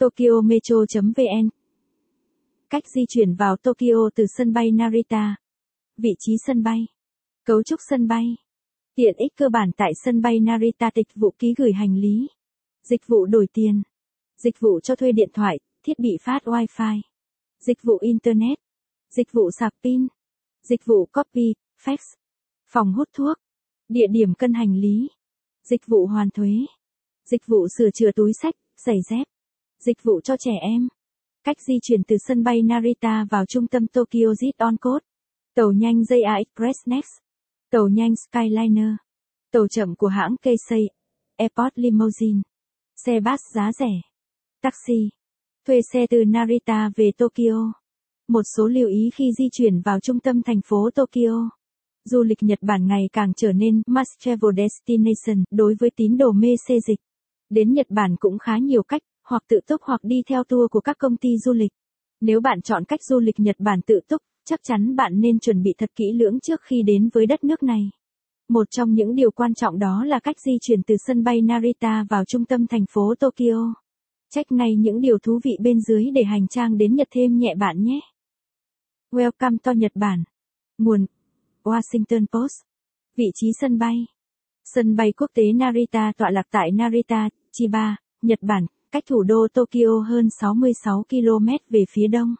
Tokyo Metro.vn Cách di chuyển vào Tokyo từ sân bay Narita. Vị trí sân bay. Cấu trúc sân bay. Tiện ích cơ bản tại sân bay Narita tịch vụ ký gửi hành lý. Dịch vụ đổi tiền. Dịch vụ cho thuê điện thoại, thiết bị phát Wi-Fi. Dịch vụ Internet. Dịch vụ sạc pin. Dịch vụ copy, fax. Phòng hút thuốc. Địa điểm cân hành lý. Dịch vụ hoàn thuế. Dịch vụ sửa chữa túi sách, giày dép. Dịch vụ cho trẻ em. Cách di chuyển từ sân bay Narita vào trung tâm Tokyo Jidon Code. Tàu nhanh JR Express Next. Tàu nhanh Skyliner. Tàu chậm của hãng Keisei. Airport Limousine. Xe bus giá rẻ. Taxi. Thuê xe từ Narita về Tokyo. Một số lưu ý khi di chuyển vào trung tâm thành phố Tokyo. Du lịch Nhật Bản ngày càng trở nên must travel destination đối với tín đồ mê xê dịch. Đến Nhật Bản cũng khá nhiều cách, hoặc tự túc hoặc đi theo tour của các công ty du lịch. Nếu bạn chọn cách du lịch Nhật Bản tự túc, chắc chắn bạn nên chuẩn bị thật kỹ lưỡng trước khi đến với đất nước này. Một trong những điều quan trọng đó là cách di chuyển từ sân bay Narita vào trung tâm thành phố Tokyo. Check ngay những điều thú vị bên dưới để hành trang đến Nhật thêm nhẹ bạn nhé. Welcome to Nhật Bản. Nguồn Washington Post. Vị trí sân bay. Sân bay quốc tế Narita tọa lạc tại Narita, Chiba, Nhật Bản, cách thủ đô Tokyo hơn 66 km về phía đông.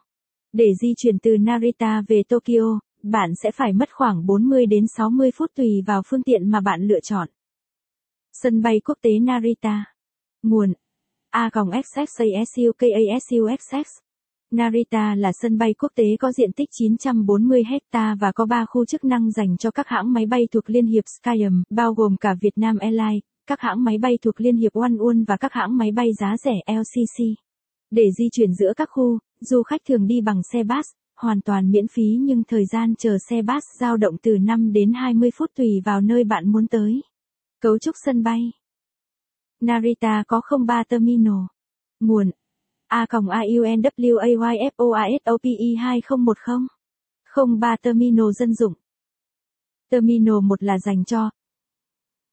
Để di chuyển từ Narita về Tokyo, bạn sẽ phải mất khoảng 40 đến 60 phút tùy vào phương tiện mà bạn lựa chọn. Sân bay quốc tế Narita. Nguồn A XXASUKASUXX Narita là sân bay quốc tế có diện tích 940 hecta và có 3 khu chức năng dành cho các hãng máy bay thuộc Liên hiệp Skyam, bao gồm cả Vietnam Airlines, các hãng máy bay thuộc Liên hiệp OneWorld và các hãng máy bay giá rẻ LCC. Để di chuyển giữa các khu, du khách thường đi bằng xe bus, hoàn toàn miễn phí nhưng thời gian chờ xe bus dao động từ 5 đến 20 phút tùy vào nơi bạn muốn tới. Cấu trúc sân bay Narita có 03 terminal. Nguồn A còng AUNWAYFOASOPE 2010. 03 terminal dân dụng. Terminal 1 là dành cho.